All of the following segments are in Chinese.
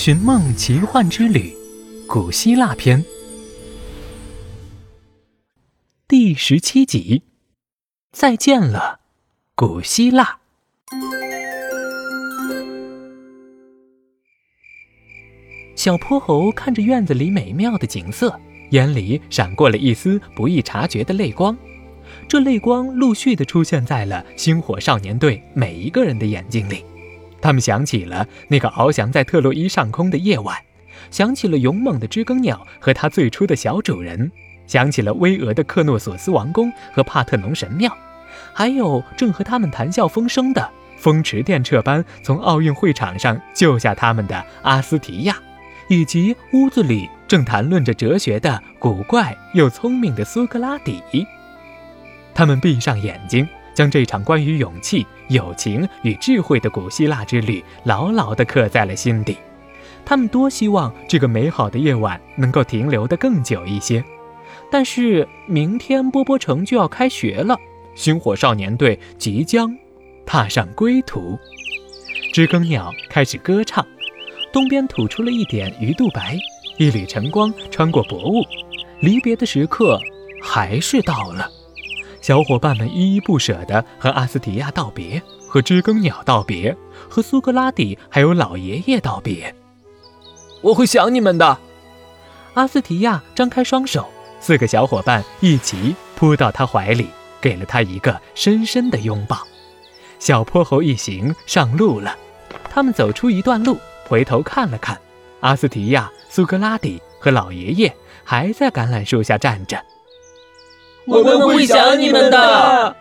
寻梦奇幻之旅》古希腊篇第十七集。再见了，古希腊。小泼猴看着院子里美妙的景色，眼里闪过了一丝不易察觉的泪光。这泪光陆续的出现在了星火少年队每一个人的眼睛里。他们想起了那个翱翔在特洛伊上空的夜晚，想起了勇猛的知更鸟和它最初的小主人，想起了巍峨的克诺索斯王宫和帕特农神庙，还有正和他们谈笑风生的风驰电掣般从奥运会场上救下他们的阿斯提亚，以及屋子里正谈论着哲学的古怪又聪明的苏格拉底。他们闭上眼睛。将这场关于勇气、友情与智慧的古希腊之旅牢牢地刻在了心底。他们多希望这个美好的夜晚能够停留得更久一些。但是明天波波城就要开学了，星火少年队即将踏上归途。知更鸟开始歌唱，东边吐出了一点鱼肚白，一缕晨光穿过薄雾，离别的时刻还是到了。小伙伴们依依不舍地和阿斯提亚道别，和知更鸟道别，和苏格拉底还有老爷爷道别。我会想你们的。阿斯提亚张开双手，四个小伙伴一起扑到他怀里，给了他一个深深的拥抱。小泼猴一行上路了。他们走出一段路，回头看了看，阿斯提亚、苏格拉底和老爷爷还在橄榄树下站着。我们会想你们的，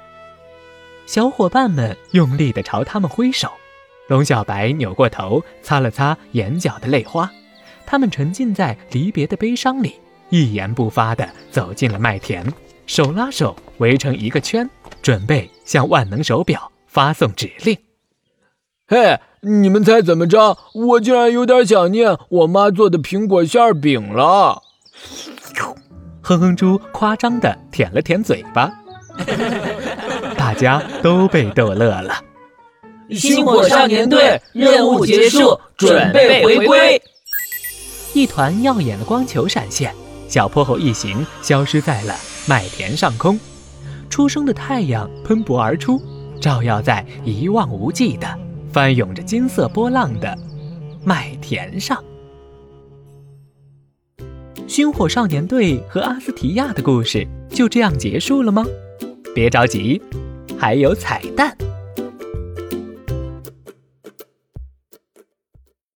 小伙伴们用力的朝他们挥手。龙小白扭过头，擦了擦眼角的泪花。他们沉浸在离别的悲伤里，一言不发地走进了麦田，手拉手围成一个圈，准备向万能手表发送指令。嘿，你们猜怎么着？我竟然有点想念我妈做的苹果馅饼了。哼哼猪夸张地舔了舔嘴巴，大家都被逗乐了。星火少年队任务结束，准备回归。一团耀眼的光球闪现，小泼猴一行消失在了麦田上空。初升的太阳喷薄而出，照耀在一望无际的翻涌着金色波浪的麦田上。军火少年队和阿斯提亚的故事就这样结束了吗？别着急，还有彩蛋。